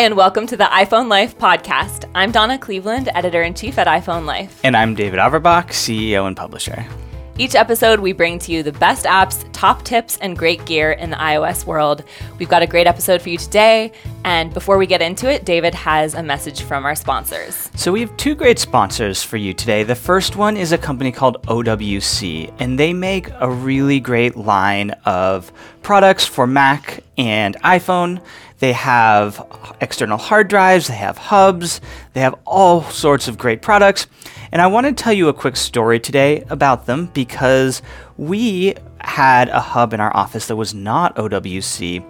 Hi, and welcome to the iPhone Life podcast. I'm Donna Cleveland, editor in chief at iPhone Life. And I'm David Averbach, CEO and publisher. Each episode, we bring to you the best apps, top tips, and great gear in the iOS world. We've got a great episode for you today. And before we get into it, David has a message from our sponsors. So, we have two great sponsors for you today. The first one is a company called OWC, and they make a really great line of products for Mac and iPhone. They have external hard drives, they have hubs, they have all sorts of great products. And I want to tell you a quick story today about them because we had a hub in our office that was not OWC.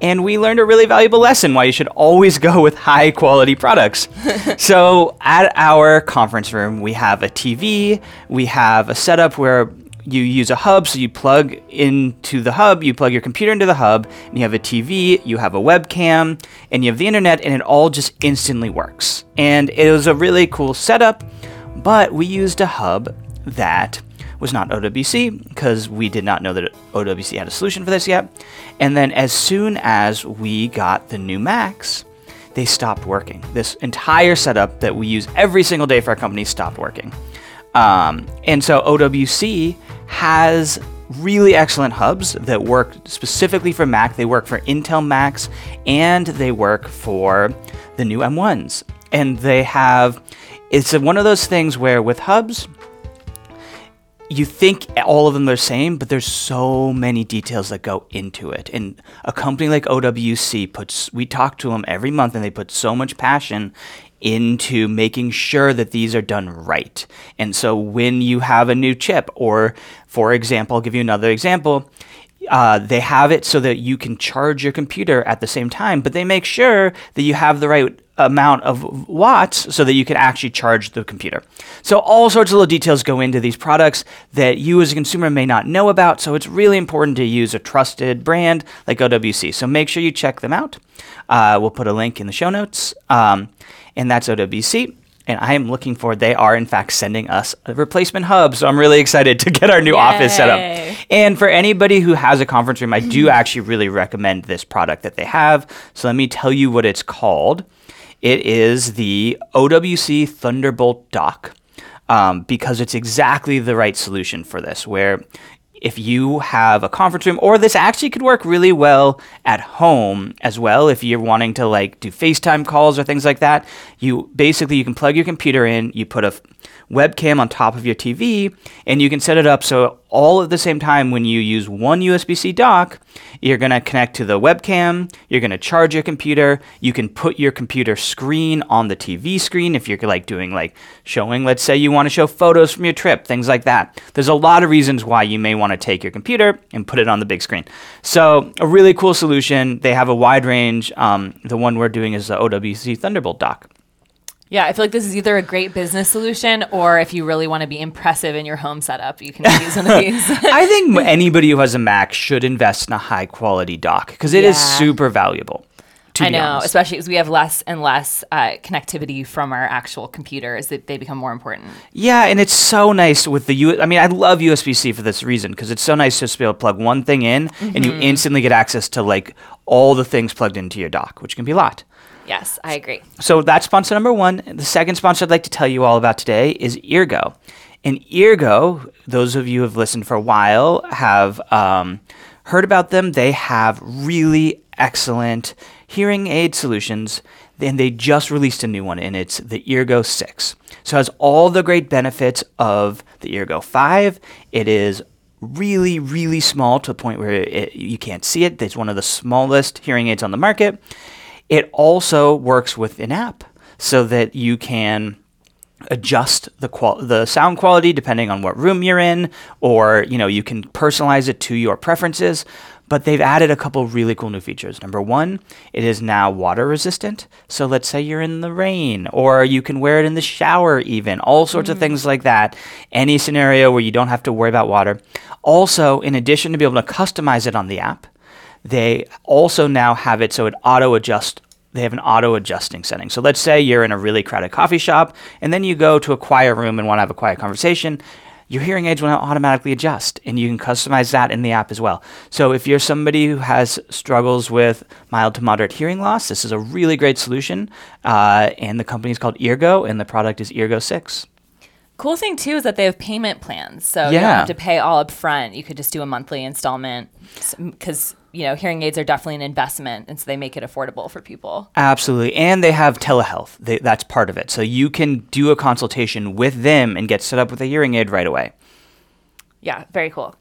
And we learned a really valuable lesson why you should always go with high quality products. so, at our conference room, we have a TV, we have a setup where you use a hub, so you plug into the hub, you plug your computer into the hub, and you have a TV, you have a webcam, and you have the internet, and it all just instantly works. And it was a really cool setup, but we used a hub that was not OWC because we did not know that OWC had a solution for this yet. And then as soon as we got the new Macs, they stopped working. This entire setup that we use every single day for our company stopped working. Um, and so OWC has really excellent hubs that work specifically for Mac. They work for Intel Macs and they work for the new M1s. And they have, it's one of those things where with hubs, you think all of them are the same, but there's so many details that go into it. And a company like OWC puts, we talk to them every month and they put so much passion into making sure that these are done right. And so when you have a new chip, or for example, I'll give you another example. Uh, they have it so that you can charge your computer at the same time, but they make sure that you have the right amount of watts so that you can actually charge the computer. So all sorts of little details go into these products that you as a consumer may not know about. So it's really important to use a trusted brand like OWC. So make sure you check them out. Uh, we'll put a link in the show notes. Um, and that's OWC. And I am looking forward. They are, in fact, sending us a replacement hub. So I'm really excited to get our new Yay. office set up. And for anybody who has a conference room, I do actually really recommend this product that they have. So let me tell you what it's called. It is the OWC Thunderbolt dock. Um, because it's exactly the right solution for this, where if you have a conference room, or this actually could work really well at home as well. If you're wanting to like do FaceTime calls or things like that, you basically you can plug your computer in, you put a webcam on top of your TV, and you can set it up so all at the same time when you use one USB C dock, you're going to connect to the webcam, you're going to charge your computer, you can put your computer screen on the TV screen if you're like doing like showing, let's say you want to show photos from your trip, things like that. There's a lot of reasons why you may want to take your computer and put it on the big screen. So, a really cool solution. They have a wide range. Um, the one we're doing is the OWC Thunderbolt dock. Yeah, I feel like this is either a great business solution or if you really want to be impressive in your home setup, you can use one of these. I think anybody who has a Mac should invest in a high quality dock because it is Yeah. super valuable. To I know, honest. especially as we have less and less uh, connectivity from our actual computers, that they become more important. Yeah, and it's so nice with the U. I mean, I love USB C for this reason because it's so nice just to be able to plug one thing in and Mm-hmm. you instantly get access to like all the things plugged into your dock, which can be a lot. Yes, I agree. So that's sponsor number one. The second sponsor I'd like to tell you all about today is Eargo. And Eargo, those of you who have listened for a while have um, heard about them. They have really excellent hearing aid solutions. And they just released a new one, and it's the Eargo 6. So it has all the great benefits of the Eargo 5. It is really, really small to a point where it, you can't see it. It's one of the smallest hearing aids on the market. It also works with an app so that you can adjust the qual- the sound quality depending on what room you're in or you know you can personalize it to your preferences. But they've added a couple really cool new features. Number one it is now water resistant. So let's say you're in the rain or you can wear it in the shower even all sorts of mm. things like that. Any scenario where you don't have to worry about water. Also in addition to be able to customize it on the app they also now have it so it auto adjusts they have an auto adjusting setting. So let's say you're in a really crowded coffee shop and then you go to a quiet room and want to have a quiet conversation. your hearing aids will now automatically adjust and you can customize that in the app as well. So if you're somebody who has struggles with mild to moderate hearing loss, this is a really great solution. Uh, and the company is called Eargo and the product is Eargo 6. Cool thing too is that they have payment plans, so you don't have to pay all up front. You could just do a monthly installment because you know hearing aids are definitely an investment, and so they make it affordable for people. Absolutely. And they have telehealth. They, that's part of it. So you can do a consultation with them and get set up with a hearing aid right away. Yeah, very cool.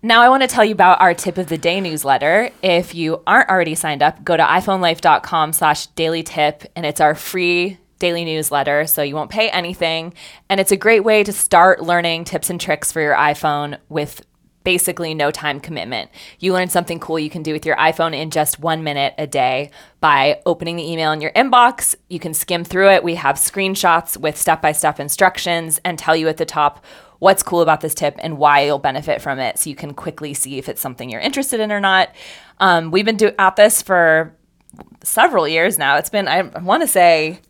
Now I want to tell you about our tip of the day newsletter. If you aren't already signed up, go to iPhoneLife.com slash daily tip and it's our free daily newsletter, so you won't pay anything. And it's a great way to start learning tips and tricks for your iPhone with basically no time commitment. You learn something cool you can do with your iPhone in just one minute a day by opening the email in your inbox. You can skim through it. We have screenshots with step by step instructions and tell you at the top what's cool about this tip and why you'll benefit from it so you can quickly see if it's something you're interested in or not. Um, we've been do- at this for several years now. It's been, I want to say,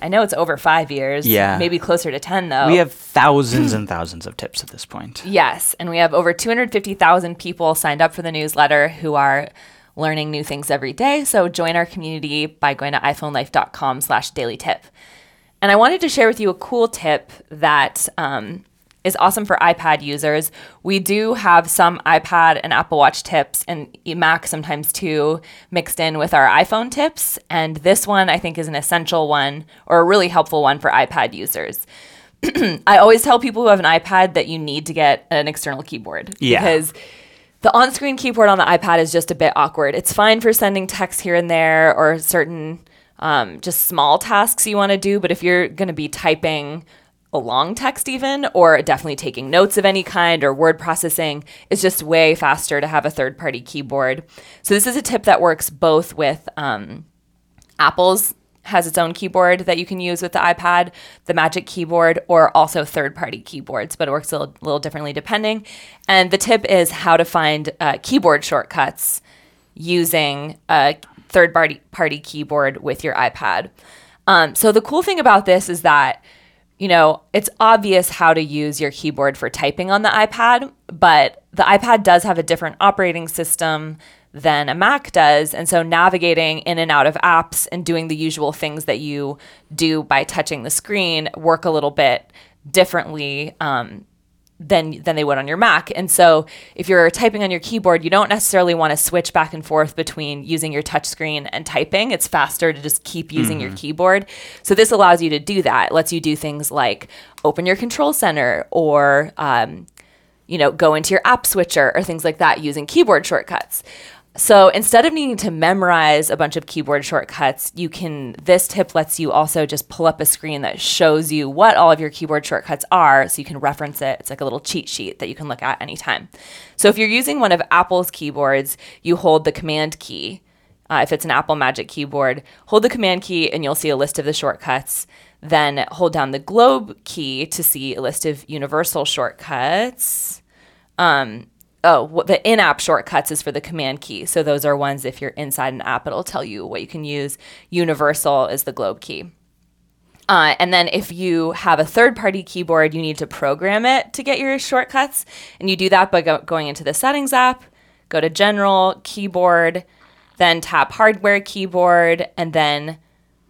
I know it's over five years. Yeah. Maybe closer to 10, though. We have thousands and thousands of tips at this point. Yes, and we have over 250,000 people signed up for the newsletter who are learning new things every day. So join our community by going to iPhoneLife.com slash daily tip. And I wanted to share with you a cool tip that um, is awesome for iPad users. We do have some iPad and Apple Watch tips and Mac sometimes too mixed in with our iPhone tips. And this one I think is an essential one or a really helpful one for iPad users. I always tell people who have an iPad that you need to get an external keyboard Yeah. because the on-screen keyboard on the iPad is just a bit awkward. It's fine for sending text here and there or certain um, just small tasks you want to do, but if you're going to be typing a long text even or definitely taking notes of any kind or word processing is just way faster to have a third party keyboard so this is a tip that works both with um, Apple's has its own keyboard that you can use with the iPad, the Magic Keyboard, or also third party keyboards, but it works a little, little differently depending. And the tip is how to find uh, keyboard shortcuts using a third party, keyboard with your iPad. Um, so the cool thing about this is that you know, it's obvious how to use your keyboard for typing on the iPad, but the iPad does have a different operating system than a Mac does. And so navigating in and out of apps and doing the usual things that you do by touching the screen work a little bit differently um, than than they would on your Mac. And so if you're typing on your keyboard, you don't necessarily want to switch back and forth between using your touchscreen and typing. It's faster to just keep using your keyboard. So this allows you to do that. It lets you do things like open your control center or um, you know, go into your app switcher or things like that using keyboard shortcuts. So instead of needing to memorize a bunch of keyboard shortcuts, you can this tip lets you also just pull up a screen that shows you what all of your keyboard shortcuts are so you can reference it. It's like a little cheat sheet that you can look at anytime. So if you're using one of Apple's keyboards, you hold the command key. Uh, if it's an Apple Magic keyboard, hold the command key and you'll see a list of the shortcuts. Then hold down the globe key to see a list of universal shortcuts. Um, oh, the in-app shortcuts is for the command key. So those are ones if you're inside an app, it'll tell you what you can use. Universal is the globe key. Uh, and then if you have a third-party keyboard, you need to program it to get your shortcuts, and you do that by go- going into the settings app, go to General Keyboard, then tap Hardware Keyboard, and then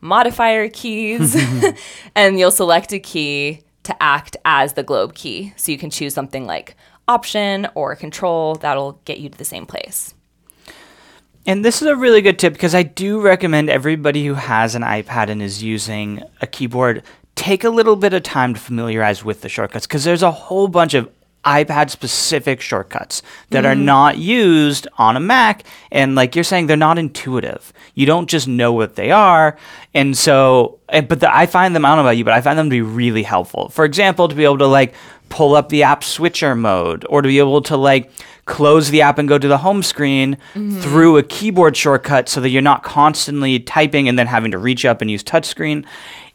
modifier keys, and you'll select a key to act as the globe key. So you can choose something like Option or Control that'll get you to the same place. And this is a really good tip because I do recommend everybody who has an iPad and is using a keyboard take a little bit of time to familiarize with the shortcuts because there's a whole bunch of iPad specific shortcuts that are mm-hmm. not used on a Mac. And like you're saying, they're not intuitive. You don't just know what they are. And so, and- but the, I find them, I don't know about you, but I find them to be really helpful. For example, to be able to like pull up the app switcher mode or to be able to like close the app and go to the home screen mm-hmm. through a keyboard shortcut so that you're not constantly typing and then having to reach up and use touchscreen.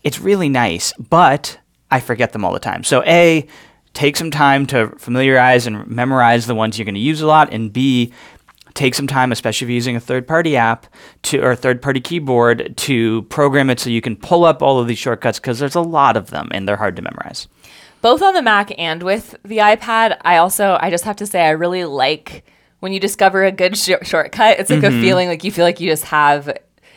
It's really nice, but I forget them all the time. So, A, take some time to familiarize and memorize the ones you're going to use a lot, and B, take some time, especially if you're using a third party app to or a third party keyboard, to program it so you can pull up all of these shortcuts because there's a lot of them and they're hard to memorize. both on the Mac and with the iPad. I also, I just have to say, I really like when you discover a good sh- shortcut. It's like Mm-hmm. a feeling like you feel like you just have.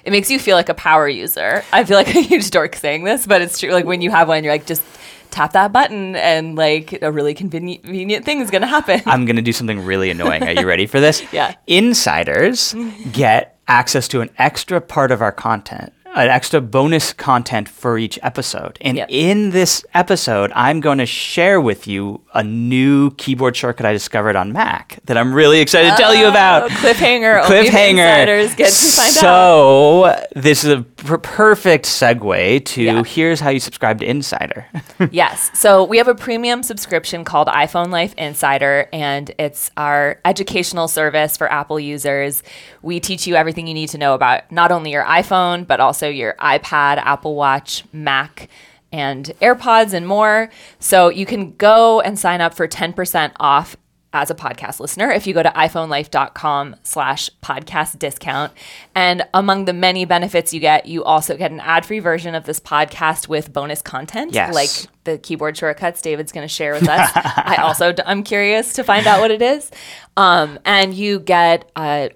It makes you feel like a power user. I feel like a huge dork saying this, but it's true. Like when you have one, you're like just tap that button, and like a really convenient, thing is gonna happen. I'm going to do something really annoying. Are you ready for this? Yeah. Insiders mm-hmm. get access to an extra part of our content, an extra bonus content for each episode. And Yep. in this episode, I'm going to share with you a new keyboard shortcut I discovered on Mac that I'm really excited to tell you oh, about. Oh, cliffhanger. Only the Cliffhanger. get to find out. so this is a per- perfect segue to Yeah. here's how you subscribe to Insider. yes. So we have a premium subscription called iPhone Life Insider, and it's our educational service for Apple users. We teach you everything you need to know about not only your iPhone, but also your iPad, Apple Watch, Mac, and AirPods, and more. So you can go and sign up for 10% off as a podcast listener if you go to iphonelife.com slash podcast discount and among the many benefits you get you also get an ad-free version of this podcast with bonus content Yes. like the keyboard shortcuts david's going to share with us i also i'm curious to find out what it is um, and you get a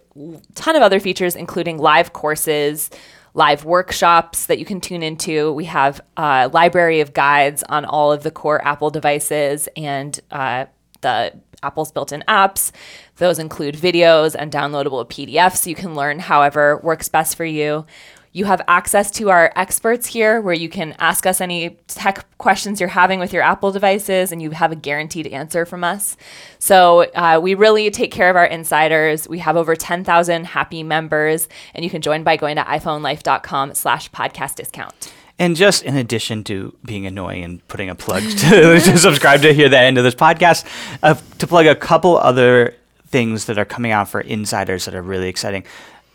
ton of other features including live courses live workshops that you can tune into we have a library of guides on all of the core apple devices and uh, the Apple's built in apps. Those include videos and downloadable PDFs. You can learn however works best for you. You have access to our experts here where you can ask us any tech questions you're having with your Apple devices and you have a guaranteed answer from us. So uh, we really take care of our insiders. We have over 10,000 happy members and you can join by going to iPhoneLife.com slash podcast discount. And just in addition to being annoying and putting a plug to, to subscribe to hear the end of this podcast, uh, to plug a couple other things that are coming out for insiders that are really exciting.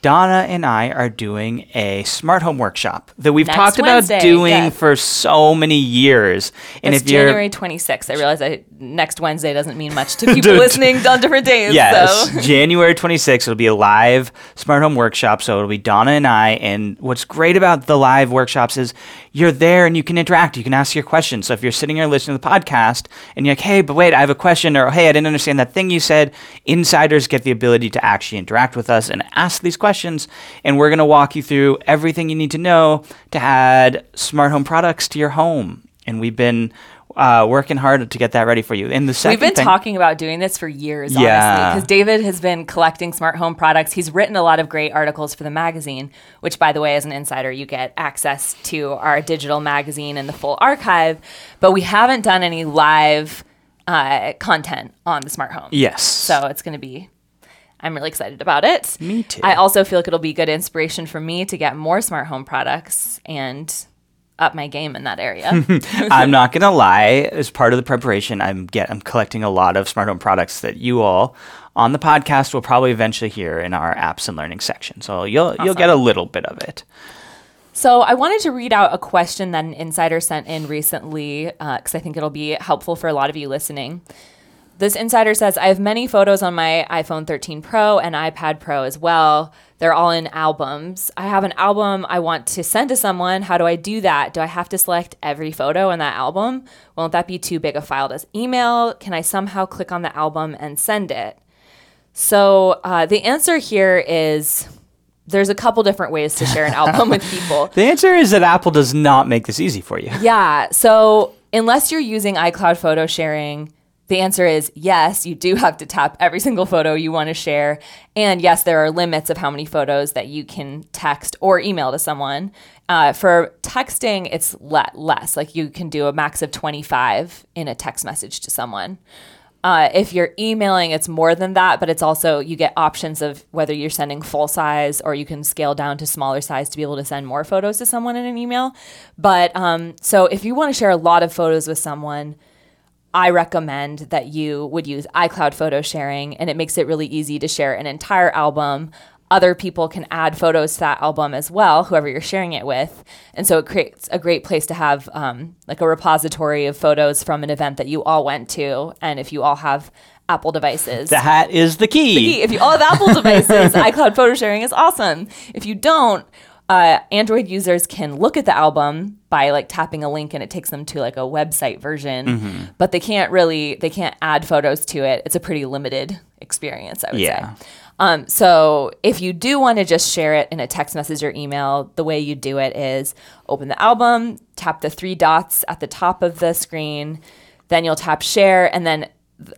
Donna and I are doing a smart home workshop that we've Next talked Wednesday, about doing for so many years. And it's if you're January 26th. I realize I, next Wednesday doesn't mean much to people listening on different days. Yes, So. January 26th. It'll be a live smart home workshop. So it'll be Donna and I. And what's great about the live workshops is you're there and you can interact. You can ask your questions. So if you're sitting here listening to the podcast and you're like, hey, but wait, I have a question, or hey, I didn't understand that thing you said, insiders get the ability to actually interact with us and ask these questions. And we're going to walk you through everything you need to know to add smart home products to your home. And we've been uh, working hard to get that ready for you. And the 2nd We've been thing, talking about doing this for years, honestly, Yeah. because David has been collecting smart home products. He's written a lot of great articles for the magazine, which, by the way, as an insider, you get access to our digital magazine and the full archive. But we haven't done any live uh, content on the smart home. Yes. So it's going to be. I'm really excited about it. Me too. I also feel like it'll be good inspiration for me to get more smart home products and up my game in that area. I'm not gonna lie. As part of the preparation, I'm get I'm collecting a lot of smart home products that you all on the podcast will probably eventually hear in our apps and learning section. So you'll you'll get a little bit of it. So I wanted to read out a question that an insider sent in recently uh, because I think it'll be helpful for a lot of you listening. This insider says, I have many photos on my iPhone 13 Pro and iPad Pro as well. They're all in albums. I have an album I want to send to someone. How do I do that? Do I have to select every photo in that album? Won't that be too big a file to email? Can I somehow click on the album and send it? So uh, the answer here is there's a couple different ways to share an album with people. The answer is that Apple does not make this easy for you. Yeah. So unless you're using iCloud photo sharing, the answer is yes, you do have to tap every single photo you want to share. And yes, there are limits of how many photos that you can text or email to someone. Uh, for texting, it's le- less. Like you can do a max of 25 in a text message to someone. Uh, if you're emailing, it's more than that, but it's also you get options of whether you're sending full size or you can scale down to smaller size to be able to send more photos to someone in an email. But um, so if you want to share a lot of photos with someone, I recommend that you would use iCloud photo sharing, and it makes it really easy to share an entire album. Other people can add photos to that album as well, whoever you're sharing it with. And so it creates a great place to have um, like a repository of photos from an event that you all went to. And if you all have Apple devices, That is the key. if you all have Apple devices, iCloud photo sharing is awesome. If you don't, uh, Android users can look at the album by like tapping a link and it takes them to like a website version, but they can't really they can't add photos to it. It's a pretty limited experience, I would Yeah. say. Um, so if you do want to just share it in a text message or email, the way you do it is open the album, tap the three dots at the top of the screen, then you'll tap share, and then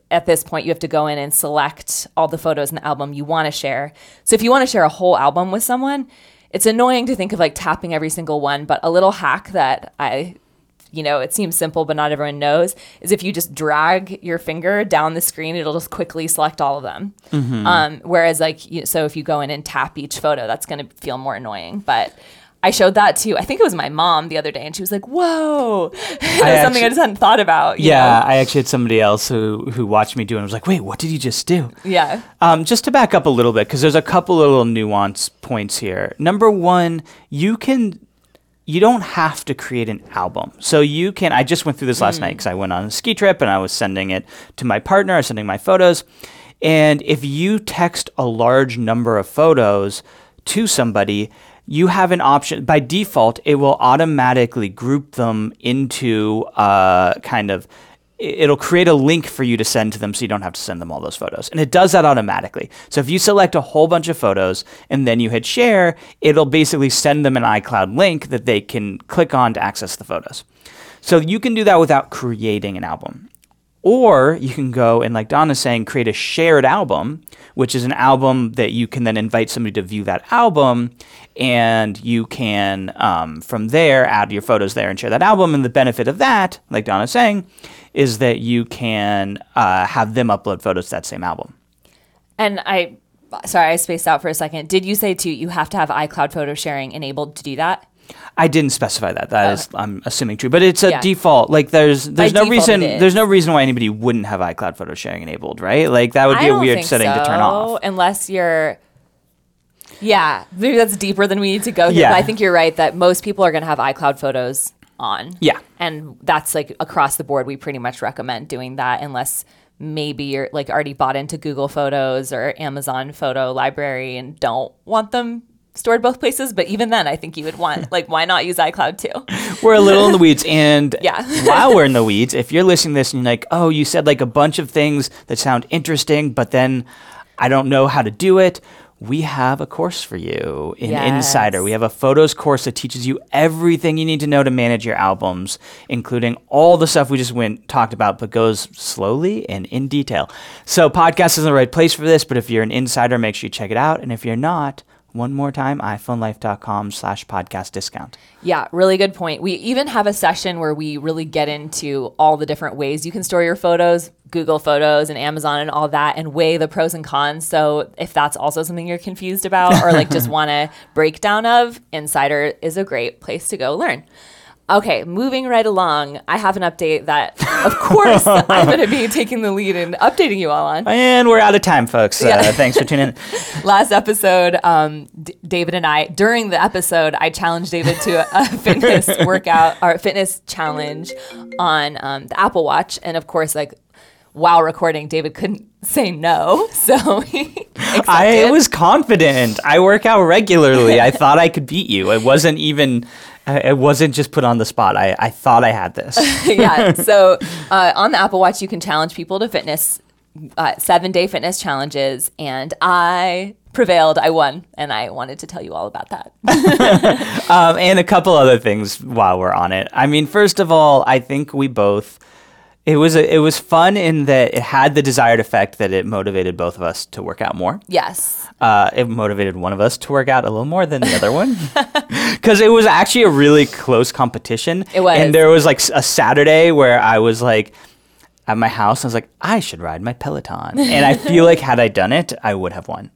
at this point you have to go in and select all the photos in the album you want to share. So if you want to share a whole album with someone, it's annoying to think of like tapping every single one, but a little hack that I you know, it seems simple, but not everyone knows, is if you just drag your finger down the screen, it'll just quickly select all of them. Um, whereas, like, you, so if you go in and tap each photo, that's going to feel more annoying. But I showed that to, I think it was my mom the other day, and she was like, whoa, it was something actually- I just hadn't thought about. Yeah, know? I actually had somebody else who who watched me do it and was like, "Wait, what did you just do?" Yeah. Um, just to back up a little bit, because there's a couple of little nuance points here. Number one, you can, you don't have to create an album. So you can. I just went through this last night because I went on a ski trip and I was sending it to my partner. I was sending my photos, and if you text a large number of photos to somebody, you have an option. By default, it will automatically group them into uh, kind of it'll create a link for you to send to them so you don't have to send them all those photos. And it does that automatically. So if you select a whole bunch of photos and then you hit share, it'll basically send them an iCloud link that they can click on to access the photos. So you can do that without creating an album. Or you can go and, like Donna's saying, create a shared album, which is an album that you can then invite somebody to view that album, and you can um, from there add your photos there and share that album. And the benefit of that, like Donna's saying, is that you can uh, have them upload photos to that same album. And I, sorry, I spaced out for a second. Did you say too, you have to have iCloud photo sharing enabled to do that? I didn't specify that. That is, uh, I'm assuming true, but it's a Yeah. default. Like there's there's no reason there's no reason why anybody wouldn't have iCloud photo sharing enabled, right? Like that would be I a weird setting to turn so, off. Unless you're. Yeah, maybe that's deeper than we need to go here. Yeah. But I think you're right that most people are going to have iCloud photos on. Yeah. And that's like across the board. We pretty much recommend doing that unless maybe you're like already bought into Google Photos or Amazon Photo Library and don't want them stored both places. But even then, I think you would want, like, why not use iCloud too? We're a little in the weeds, and Yeah. while we're in the weeds, if you're listening to this and you're like, "Oh, you said like a bunch of things that sound interesting, but then I don't know how to do it," we have a course for you in Yes. Insider. We have a photos course that teaches you everything you need to know to manage your albums, including all the stuff we just went talked about, but goes slowly and in detail. So, podcast isn't the right place for this, but if you're an insider, make sure you check it out, and if you're not. One more time, iPhoneLife.com slash podcast discount. Yeah, really good point. We even have a session where we really get into all the different ways you can store your photos, Google Photos and Amazon and all that, and weigh the pros and cons. So if that's also something you're confused about or like just want a breakdown of, Insider is a great place to go learn. Okay, moving right along, I have an update that, of course, I'm going to be taking the lead and updating you all on. And we're out of time, folks. Yeah. Uh, thanks for tuning in. last episode, um, D- David and I, during the episode, I challenged David to a, a fitness workout or fitness challenge on um, the Apple Watch. And of course, like while recording, David couldn't say no. So. I was confident. I work out regularly. I thought I could beat you. It wasn't even. Uh, It wasn't just put on the spot. I, I thought I had this. yeah. So uh, on the Apple Watch, you can challenge people to fitness, uh, seven day fitness challenges. And I prevailed. I won. And I wanted to tell you all about that. um, and a couple other things while we're on it. I mean, first of all, I think we both. It was a, it was fun in that it had the desired effect that it motivated both of us to work out more. yes. Uh, it motivated one of us to work out a little more than the other one because it was actually a really close competition. It was. and there was like a Saturday where I was like at my house. I was like, I should ride my Peloton, and I feel like had I done it, I would have won,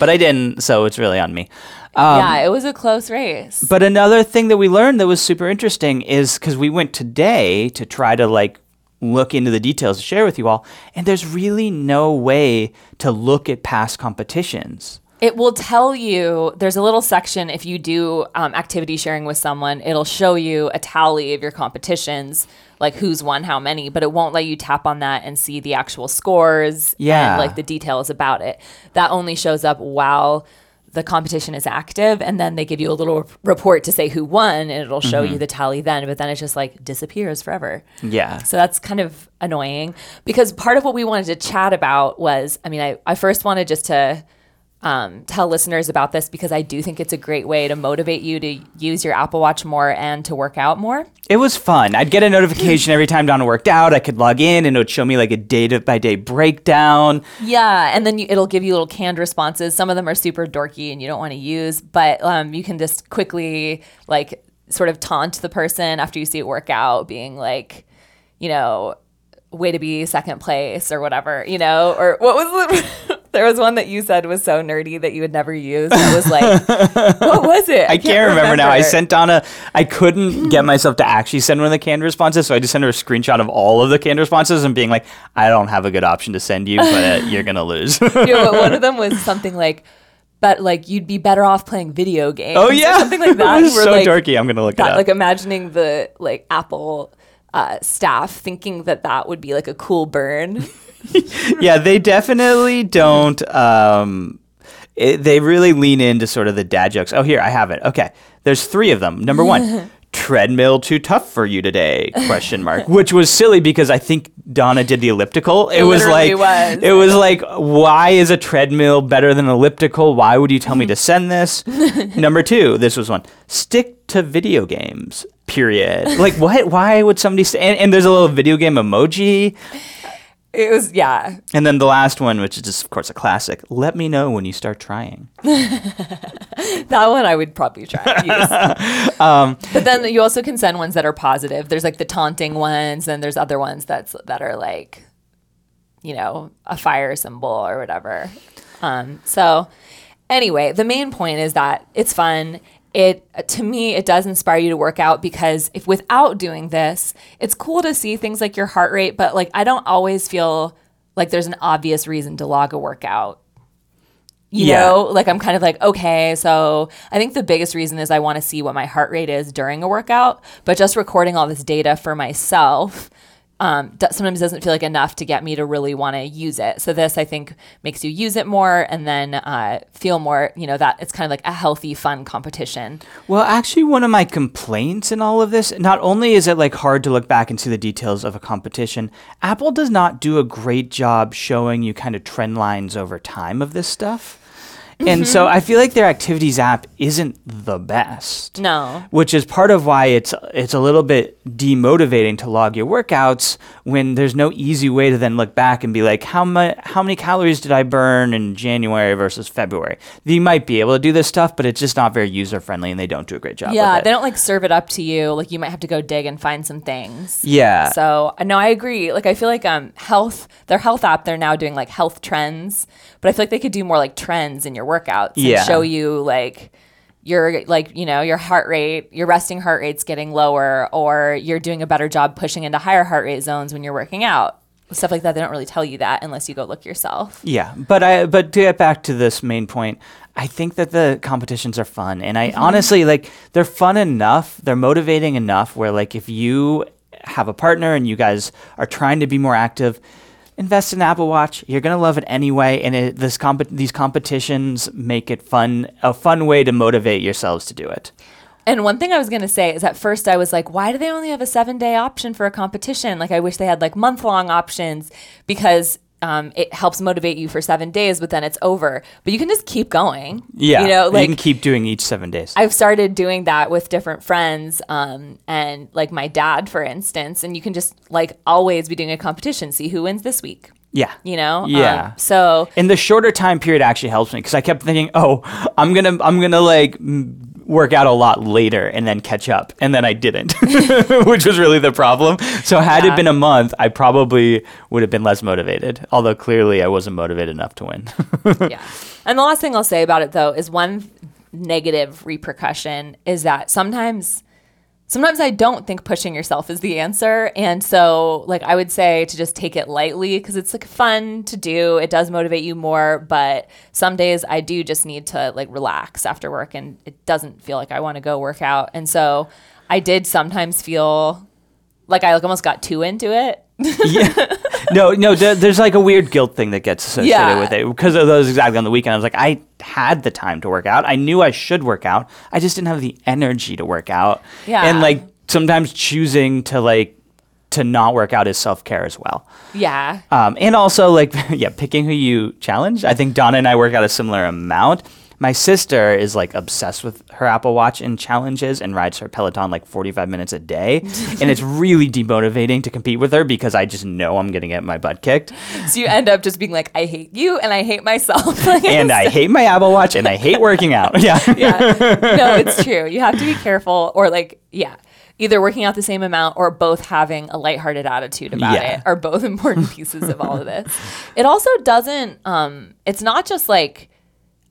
but I didn't. So it's really on me. Um, yeah, it was a close race. But another thing that we learned that was super interesting is because we went today to try to like look into the details to share with you all, and there's really no way to look at past competitions. It will tell you, there's a little section if you do um, activity sharing with someone, it'll show you a tally of your competitions, like who's won how many, but it won't let you tap on that and see the actual scores Yeah. and like the details about it. That only shows up while the competition is active and then they give you a little report to say who won and it'll show Mm-hmm. you the tally then but then it just like disappears forever Yeah. so that's kind of annoying because part of what we wanted to chat about was i mean i, I first wanted just to um, tell listeners about this because i do think it's a great way to motivate you to use your apple watch more and to work out more It was fun. I'd get a notification every time Donna worked out. I could log in and it would show me like a day by day breakdown. Yeah, and then you, it'll give you little canned responses. Some of them are super dorky and you don't want to use, but um, you can just quickly like sort of taunt the person after you see it work out, being like, you know, way to be second place or whatever, you know, or what was the? there was one that you said was so nerdy that you would never use. That was like, what was it? I can't, remember, now. I sent Donna, I couldn't get myself to actually send one of the canned responses, so I just sent her a screenshot of all of the canned responses and being like, I don't have a good option to send you, but uh, you're going to lose. know, but one of them was something like. But like you'd be better off playing video games. oh, yeah. something like that. It was so like, dorky. I'm going to look it that up. like imagining the like Apple uh, staff thinking that that would be like a cool burn. yeah, they definitely don't. Um, it, they really lean into sort of the dad jokes. Oh, here I have it. Okay, there's three of them. Number one, treadmill too tough for you today? Question mark. Which was silly because I think Donna did the elliptical. It, was like was. it was like why is a treadmill better than elliptical? Why would you tell me to send this? Number two, this was one. Stick to video games. Period. Like what? Why would somebody? Say, and, and there's a little video game emoji. It was yeah. And then the last one, which is just, of course a classic. Let me know when you start trying. That one I would probably try. Um, but then you also can send ones that are positive. There's like the taunting ones, and there's other ones that's that are like, you know, a fire symbol or whatever. Um, so anyway, the main point is that it's fun. It to me it does inspire you to work out because if without doing this, it's cool to see things like your heart rate, but like I don't always feel like there's an obvious reason to log a workout you Yeah. know like i'm kind of like okay so i think the biggest reason is i want to see what my heart rate is during a workout but just recording all this data for myself um, d- sometimes doesn't feel like enough to get me to really want to use it so this i think makes you use it more and then uh, feel more you know that it's kind of like a healthy fun competition Well, actually, one of my complaints in all of this, not only is it like hard to look back and see the details of a competition, Apple does not do a great job showing you kind of trend lines over time of this stuff. And so I feel like their activities app isn't the best. no which is part of why it's it's a little bit demotivating to log your workouts when there's no easy way to then look back and be like how much how many calories did I burn in January versus February. You might be able to do this stuff, but it's just not very user friendly, and they don't do a great job. yeah they don't like serve it up to you like you might have to go dig and find some things Yeah. So uh, no, I agree. Like I feel like um health their health app they're now doing like health trends, but I feel like they could do more like trends in your workouts Yeah. and show you like your like you know your heart rate, your resting heart rate's getting lower, or you're doing a better job pushing into higher heart rate zones when you're working out. Stuff like that. They don't really tell you that unless you go look yourself. Yeah, but I but to get back to this main point, I think that the competitions are fun, and I mm-hmm. honestly like they're fun enough, they're motivating enough. Where like if you have a partner and you guys are trying to be more active, invest in Apple Watch. You're gonna love it anyway, and it, this comp- these competitions make it fun, a fun way to motivate yourselves to do it. And one thing I was to say is at first I was like, why do they only have a seven day option for a competition? Like, I wish they had like month long options because um, it helps motivate you for seven days, but then it's over. But you can just keep going. Yeah, You know, like you can keep doing each seven days. I've started doing that with different friends um, and like my dad, for instance. And you can just like always be doing a competition, see who wins this week, yeah, you know? Yeah. Um, so and the shorter time period actually helps me because I kept thinking, oh, I'm gonna I'm gonna like work out a lot later and then catch up, and then I didn't, which was really the problem. So had Yeah. it been a month, I probably would have been less motivated. Although clearly I wasn't motivated enough to win. yeah. And the last thing I'll say about it though is one negative repercussion is that sometimes sometimes I don't think pushing yourself is the answer. And so like I would say to just take it lightly because it's like fun to do. It does motivate you more, but some days I do just need to like relax after work and it doesn't feel like I want to go work out. And so I did sometimes feel like I like almost got too into it. yeah, no, no. there- There's like a weird guilt thing that gets associated Yeah. with it because of those exactly on the weekend. I was like, I had the time to work out. I knew I should work out. I just didn't have the energy to work out. Yeah. And like sometimes choosing to like to not work out is self care as well. Yeah. Um, and also like yeah, picking who you challenge. I think Donna and I work out a similar amount. My sister is like obsessed with her Apple Watch and challenges and rides her Peloton like 45 minutes a day. and it's really demotivating to compete with her because I just know I'm going to get my butt kicked. So you end up just being like, I hate you and I hate myself. And I hate my Apple Watch and I hate working out. Yeah. yeah. No, it's true. You have to be careful or like, yeah. Either working out the same amount or both having a lighthearted attitude about Yeah. it are both important pieces of all of this. It also doesn't um it's not just like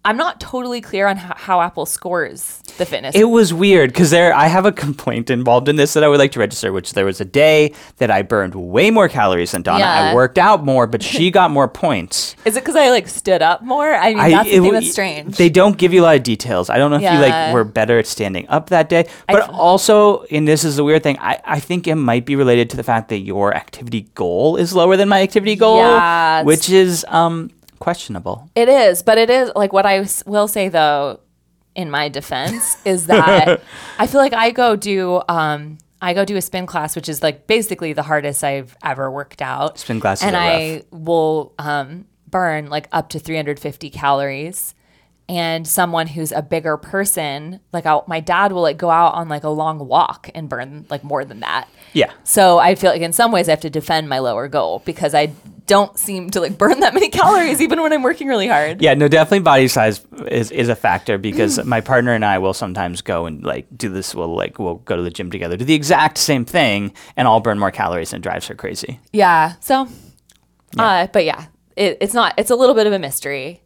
I'm not totally clear on how, how Apple scores the fitness. It was weird because there I have a complaint involved in this that I would like to register, which there was a day that I burned way more calories than Donna. I worked out more, but she got more points. Is it because I like stood up more? I mean, that's the thing that's strange. They don't give you a lot of details. I don't know if you like were better at standing up that day, but f- also, and this is the weird thing, I, I think it might be related to the fact that your activity goal is lower than my activity goal, Yeah, which is um questionable. It is, but it is like what I will say though, in my defense, is that I feel like I go do um I go do a spin class, which is like basically the hardest I've ever worked out. Spin classes and I will um burn like up to 350 calories. And someone who's a bigger person, like I'll, my dad will like go out on like a long walk and burn like more than that. Yeah. So I feel like in some ways I have to defend my lower goal because I don't seem to like burn that many calories even when I'm working really hard. Yeah, no, definitely body size is, is a factor because my partner and I will sometimes go and like do this. We'll like we'll go to the gym together, do the exact same thing, and I'll burn more calories and it drives her crazy. Yeah. So, uh, but yeah, it, it's not. It's a little bit of a mystery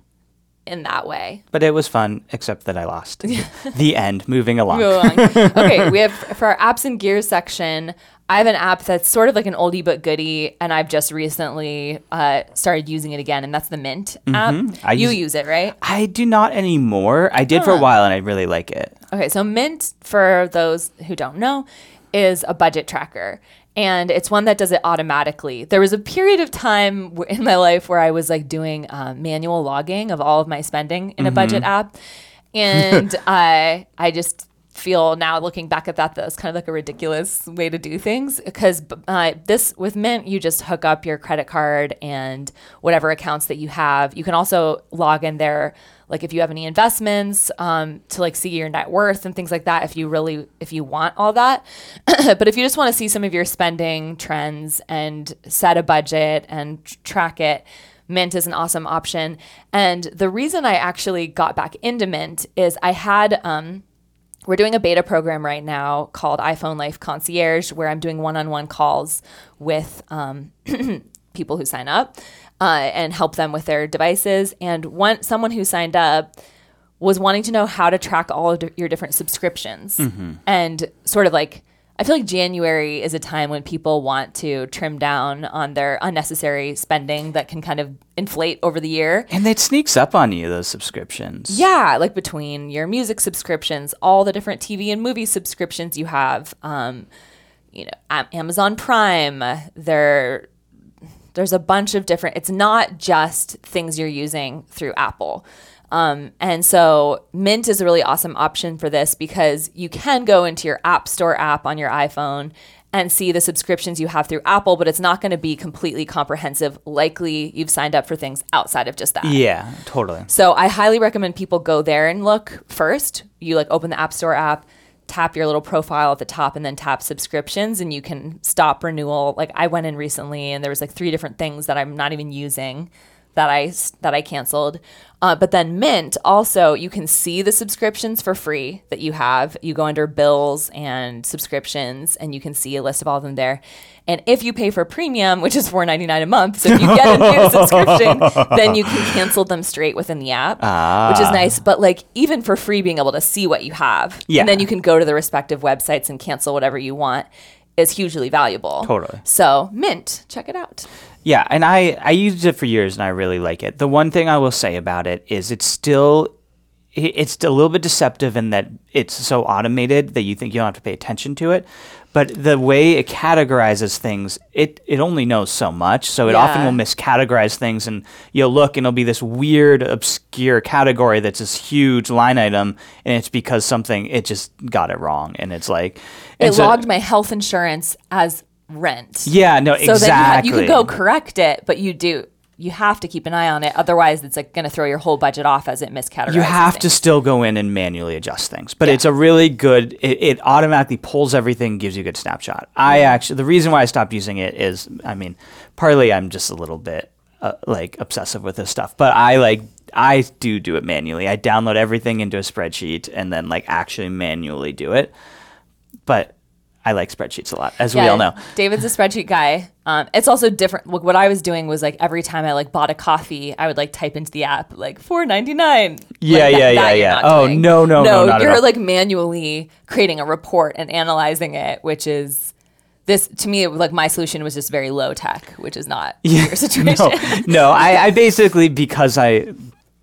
in that way. But it was fun, except that I lost. the end. Moving along. Move along. okay, we have for our apps and gears section. I have an app that's sort of like an oldie but goodie, and I've just recently uh, started using it again, and that's the Mint app. Mm-hmm. I you use- use it, right? I do not anymore. I did for a while, and I really like it. Okay, so Mint, for those who don't know, is a budget tracker. And it's one that does it automatically. There was a period of time in my life where I was like doing uh, manual logging of all of my spending in a budget app. And I, I just feel now looking back at that, that's kind of like a ridiculous way to do things. Because uh, this, with Mint, you just hook up your credit card and whatever accounts that you have. You can also log in there like if you have any investments um, to like see your net worth and things like that if you really if you want all that. But if you just want to see some of your spending trends and set a budget and tr- track it mint is an awesome option. And the reason i actually got back into mint is i had um, we're doing a beta program right now called iphone life concierge where i'm doing one-on-one calls with um, people who sign up uh, and help them with their devices. And one someone who signed up was wanting to know how to track all of d- your different subscriptions and sort of like. I feel like January is a time when people want to trim down on their unnecessary spending that can kind of inflate over the year. And it sneaks up on you, those subscriptions. Yeah, like between your music subscriptions, all the different TV and movie subscriptions you have, um, you know, Amazon Prime, there there's a bunch of different it's not just things you're using through apple um, and so mint is a really awesome option for this because you can go into your app store app on your iphone and see the subscriptions you have through apple but it's not going to be completely comprehensive likely you've signed up for things outside of just that Yeah, totally. so I highly recommend people go there and look first. You like open the App Store app, tap your little profile at the top, and then tap subscriptions, and you can stop renewal. Like I went in recently, and there was like three different things that I'm not even using that I that I canceled. Uh, but then Mint also you can see the subscriptions for free that you have. You go under bills and subscriptions, and you can see a list of all of them there. And if you pay for premium, which is $4.99 a month, so if you get a new subscription, then you can cancel them straight within the app, which is nice. But like even for free, being able to see what you have, Yeah. and then you can go to the respective websites and cancel whatever you want is hugely valuable. Totally. So Mint, check it out. Yeah, and I I used it for years and I really like it. The one thing I will say about it is it's still it's a little bit deceptive in that it's so automated that you think you don't have to pay attention to it. But the way it categorizes things, it it only knows so much. So it often will miscategorize things, and you'll look and it'll be this weird, obscure category that's this huge line item, and it's because something it just got it wrong, and it's like and It so- logged my health insurance as rent. Yeah, no, So exactly. then you, ha- you could go correct it, but you do you have to keep an eye on it. Otherwise, it's like going to throw your whole budget off as it miscategorizes. you have to still go in and manually adjust things but it's a really good it, it automatically pulls everything gives you a good snapshot i Mm-hmm. actually the reason why i stopped using it is i mean partly i'm just a little bit uh, like obsessive with this stuff but i like i do do it manually i download everything into a spreadsheet and then like actually manually do it but i like spreadsheets a lot as we all know David's a spreadsheet guy. Um, it's also different. Look, what I was doing was like every time I like bought a coffee, I would like type into the app like four ninety nine. Yeah, yeah, yeah, yeah. Oh, no, no, no, not you're like manually creating a report and analyzing it, which is this to me. Like my solution was just very low tech, which is not your situation. no, no. I, I basically because I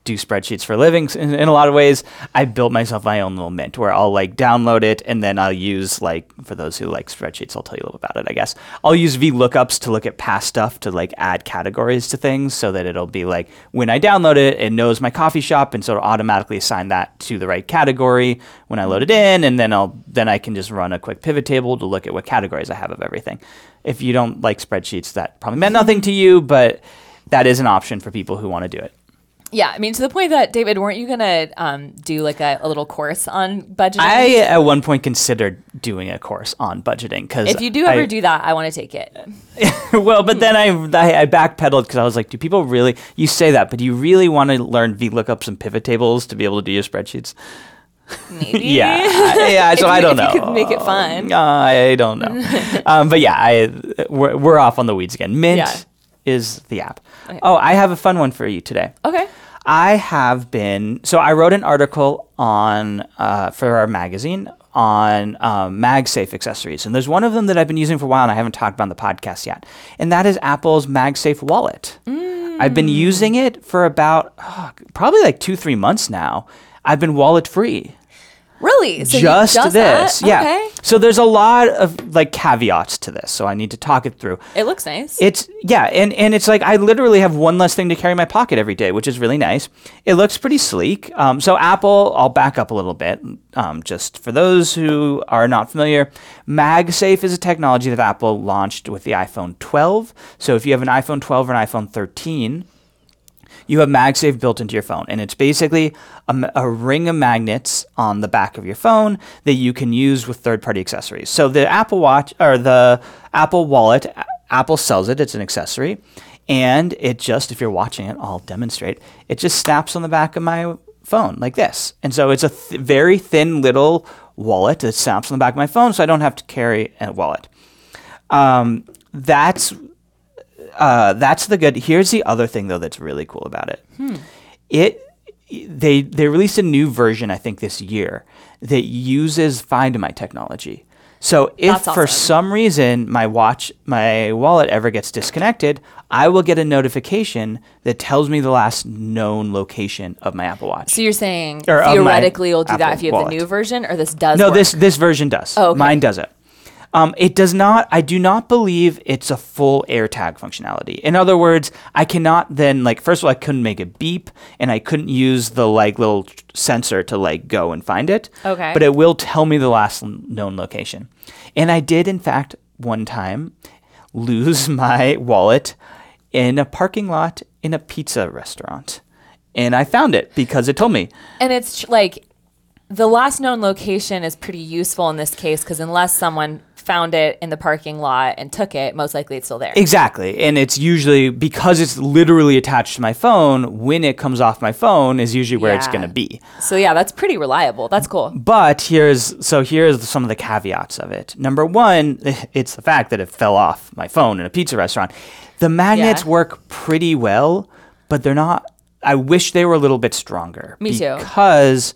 do spreadsheets for living in, in a lot of ways. I built myself my own little mint where I'll like download it and then I'll use like for those who like spreadsheets, I'll tell you a little about it. I guess I'll use VLOOKUPs to look at past stuff to like add categories to things so that it'll be like when I download it, it knows my coffee shop and so it'll automatically assign that to the right category when I load it in, and then I'll then I can just run a quick pivot table to look at what categories I have of everything. If you don't like spreadsheets, that probably meant nothing to you, but that is an option for people who want to do it. Yeah, I mean to the point that David, weren't you gonna um, do like a, a little course on budgeting? I at one point considered doing a course on budgeting because if you do ever do that, I want to take it. well, but then I I, I backpedaled because I was like, do people really? You say that, but do you really want to learn VLOOKUPs and pivot tables to be able to do your spreadsheets? Maybe. Yeah, I- yeah. So If I don't know. you could make it fun. I don't know. um, but yeah, I we're, we're off on the weeds again. Mint Yeah. Is the app. Oh, I have a fun one for you today. Okay. I have been so I wrote an article on uh, for our magazine on um, MagSafe accessories, and there's one of them that I've been using for a while, and I haven't talked about on the podcast yet, and that is Apple's MagSafe wallet. I've been using it for about oh, probably like two three months now. I've been wallet free Really? So just, that? this. Yeah. Okay. So there's a lot of like caveats to this, so I need to talk it through. It looks nice. It's yeah, and and it's like I literally have one less thing to carry in my pocket every day, which is really nice. It looks pretty sleek. Um, so Apple, I'll back up a little bit, um, just for those who are not familiar. MagSafe is a technology that Apple launched with the iPhone 12. So if you have an iPhone 12 or an iPhone 13, you have MagSafe built into your phone, and it's basically a ring of magnets on the back of your phone that you can use with third-party accessories. So the Apple Watch or the Apple Wallet, Apple sells it; it's an accessory, and it just if you're watching it, I'll demonstrate. It just snaps on the back of my phone like this, and so it's a th- very thin little wallet that snaps on the back of my phone, so I don't have to carry a wallet. Um, that's uh, that's the good. Here's the other thing though that's really cool about it. It they they released a new version I think this year that uses Find My technology. So if That's for some reason my watch my wallet ever gets disconnected, I will get a notification that tells me the last known location of my Apple Watch. so you're saying Or theoretically you'll do that if you have wallet. the new version, or this does? No, work? this this version does. Oh, okay. Mine does it. Um, it does not. I do not believe it's a full AirTag functionality. In other words, I cannot then like. First of all, I couldn't make a beep, and I couldn't use the like little sensor to like go and find it. Okay. But it will tell me the last known location, and I did in fact one time lose my wallet in a parking lot in a pizza restaurant, and I found it because it told me. and it's like the last known location is pretty useful in this case because unless someone found it in the parking lot and took it, most likely it's still there. Exactly. And it's usually because it's literally attached to my phone, when it comes off my phone is usually where it's going to be. so yeah, that's pretty reliable. That's cool. But here's so here's some of the caveats of it. Number 1, it's the fact that it fell off my phone in a pizza restaurant. The magnets Yeah. work pretty well, but they're not I wish they were a little bit stronger Me too. because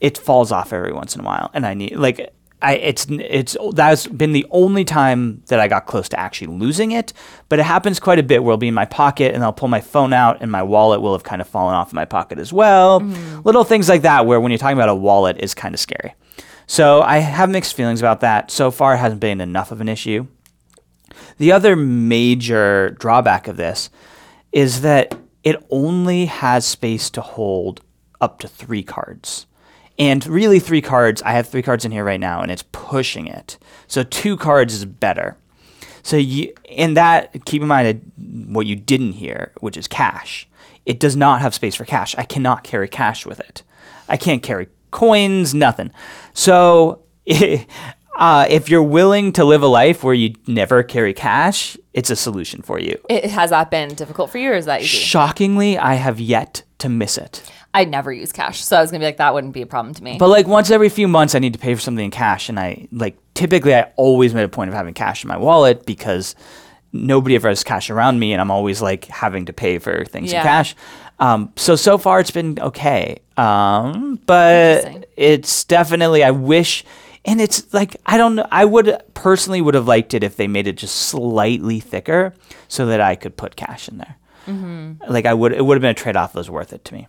it falls off every once in a while and I need like I it's it's that's been the only time that I got close to actually losing it, but it happens quite a bit where it'll be in my pocket and I'll pull my phone out and my wallet will have kind of fallen off my pocket as well. Mm-hmm. Little things like that where when you're talking about a wallet is kind of scary. So I have mixed feelings about that. So far, it hasn't been enough of an issue. The other major drawback of this is that it only has space to hold up to three cards. And really, three cards, I have three cards in here right now, and it's pushing it. So, two cards is better. So, you, and that, keep in mind what you didn't hear, which is cash. It does not have space for cash. I cannot carry cash with it. I can't carry coins, nothing. So, uh, if you're willing to live a life where you never carry cash, it's a solution for you. It, has that been difficult for you, or is that easy? Shockingly, I have yet to miss it. I never use cash, so I was gonna be like, that wouldn't be a problem to me. But like once every few months, I need to pay for something in cash, and I like typically I always made a point of having cash in my wallet because nobody ever has cash around me, and I'm always like having to pay for things Yeah. in cash. Um, so so far it's been okay, um, but it's definitely I wish, and it's like I don't know. I would personally would have liked it if they made it just slightly thicker so that I could put cash in there. Mm-hmm. Like I would, it would have been a trade off that was worth it to me.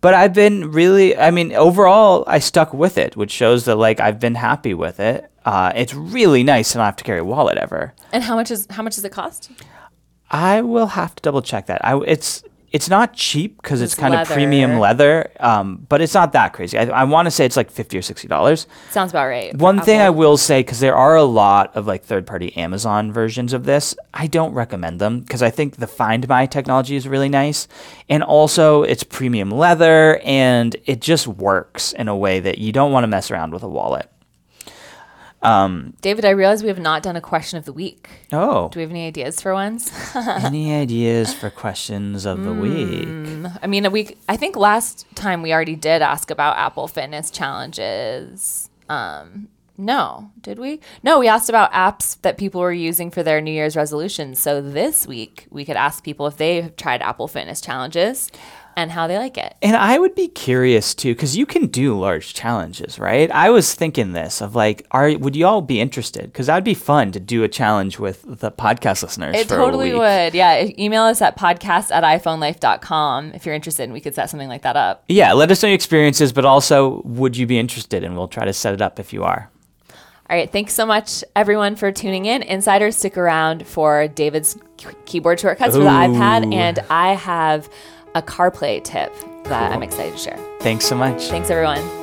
But I've been really, I mean, overall, I stuck with it, which shows that like I've been happy with it. Uh, it's really nice to not have to carry a wallet ever. and how much is how much does it cost? I will have to double check that. I it's it's not cheap because it's, It's kind of premium leather, um, but it's not that crazy. I, I want to say it's like fifty or sixty dollars. Sounds about right. One thing I will say, because there are a lot of like third party Amazon versions of this, I don't recommend them because I think the Find My technology is really nice. And also, it's premium leather and it just works in a way that you don't want to mess around with a wallet. David, I realize we have not done a question of the week. Oh, Do we have any ideas for ones? any ideas for questions of the week? I mean, we I think last time we already did ask about Apple Fitness challenges. Um, no, did we? No, we asked about apps that people were using for their New Year's resolutions. So this week we could ask people if they've tried Apple Fitness challenges and how they like it. And I would be curious too, because you can do large challenges, right? I was thinking this of like, are would you all be interested? Because that'd be fun to do a challenge with the podcast listeners. It for a totally would. Yeah. Email us at podcast at iPhoneLife.com if you're interested and we could set something like that up. Yeah, let us know your experiences, but also would you be interested? And we'll try to set it up if you are. All right. Thanks so much, everyone, for tuning in. Insiders, stick around for David's keyboard shortcuts for the iPad. And I have a CarPlay tip that I'm excited to share. Thanks so much. Thanks, everyone.